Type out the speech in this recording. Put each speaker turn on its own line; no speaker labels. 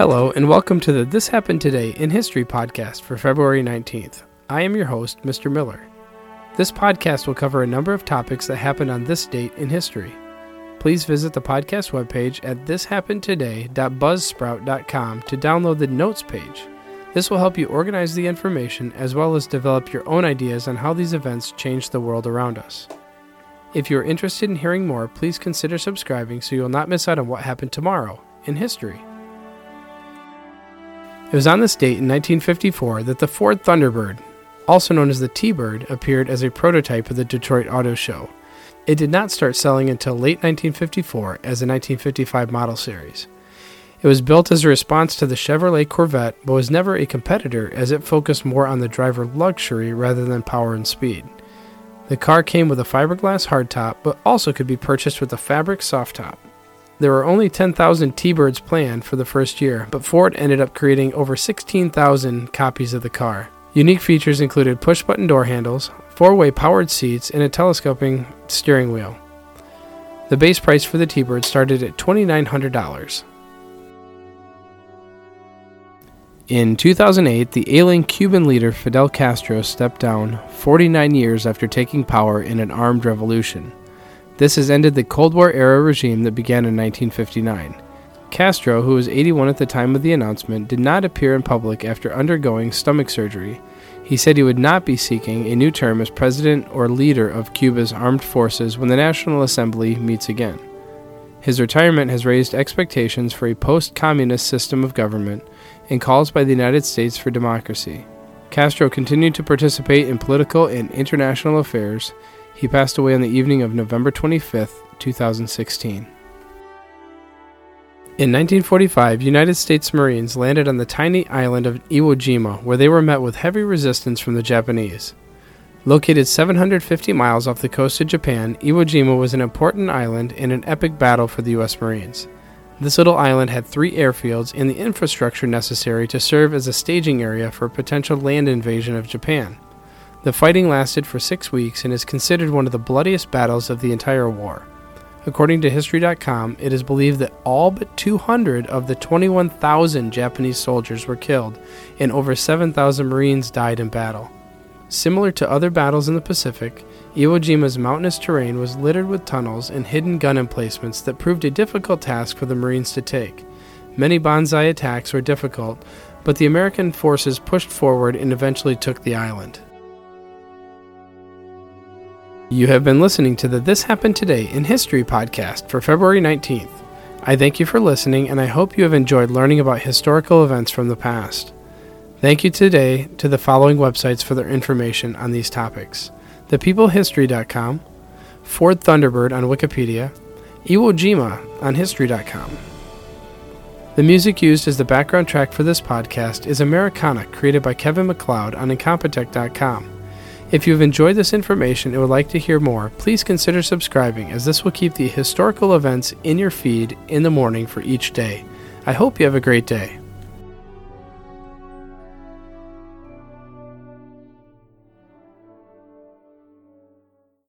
Hello, and welcome to the This Happened Today in History podcast for February 19th. I am your host, Mr. Miller. This podcast will cover a number of topics that happened on this date in history. Please visit the podcast webpage at thishappenedtoday.buzzsprout.com to download the notes page. This will help you organize the information as well as develop your own ideas on how these events change the world around us. If you are interested in hearing more, please consider subscribing so you will not miss out on what happened tomorrow in history. It was on this date in 1954 that the Ford Thunderbird, also known as the T Bird, appeared as a prototype of the Detroit Auto Show. It did not start selling until late 1954 as a 1955 model series. It was built as a response to the Chevrolet Corvette, but was never a competitor as it focused more on the driver luxury rather than power and speed. The car came with a fiberglass hardtop, but also could be purchased with a fabric soft top. There were only 10,000 T Birds planned for the first year, but Ford ended up creating over 16,000 copies of the car. Unique features included push button door handles, four way powered seats, and a telescoping steering wheel. The base price for the T Bird started at $2,900. In 2008, the ailing Cuban leader Fidel Castro stepped down 49 years after taking power in an armed revolution. This has ended the Cold War era regime that began in 1959. Castro, who was 81 at the time of the announcement, did not appear in public after undergoing stomach surgery. He said he would not be seeking a new term as president or leader of Cuba's armed forces when the National Assembly meets again. His retirement has raised expectations for a post communist system of government and calls by the United States for democracy. Castro continued to participate in political and international affairs he passed away on the evening of November 25, 2016. In 1945, United States Marines landed on the tiny island of Iwo Jima, where they were met with heavy resistance from the Japanese. Located 750 miles off the coast of Japan, Iwo Jima was an important island in an epic battle for the U.S. Marines. This little island had three airfields and the infrastructure necessary to serve as a staging area for a potential land invasion of Japan. The fighting lasted for six weeks and is considered one of the bloodiest battles of the entire war. According to History.com, it is believed that all but 200 of the 21,000 Japanese soldiers were killed and over 7,000 Marines died in battle. Similar to other battles in the Pacific, Iwo Jima's mountainous terrain was littered with tunnels and hidden gun emplacements that proved a difficult task for the Marines to take. Many banzai attacks were difficult, but the American forces pushed forward and eventually took the island. You have been listening to the This Happened Today in History podcast for February 19th. I thank you for listening, and I hope you have enjoyed learning about historical events from the past. Thank you today to the following websites for their information on these topics thepeoplehistory.com, Ford Thunderbird on Wikipedia, Iwo Jima on History.com. The music used as the background track for this podcast is Americana, created by Kevin MacLeod on Incompetech.com. If you've enjoyed this information and would like to hear more, please consider subscribing as this will keep the historical events in your feed in the morning for each day. I hope you have a great day.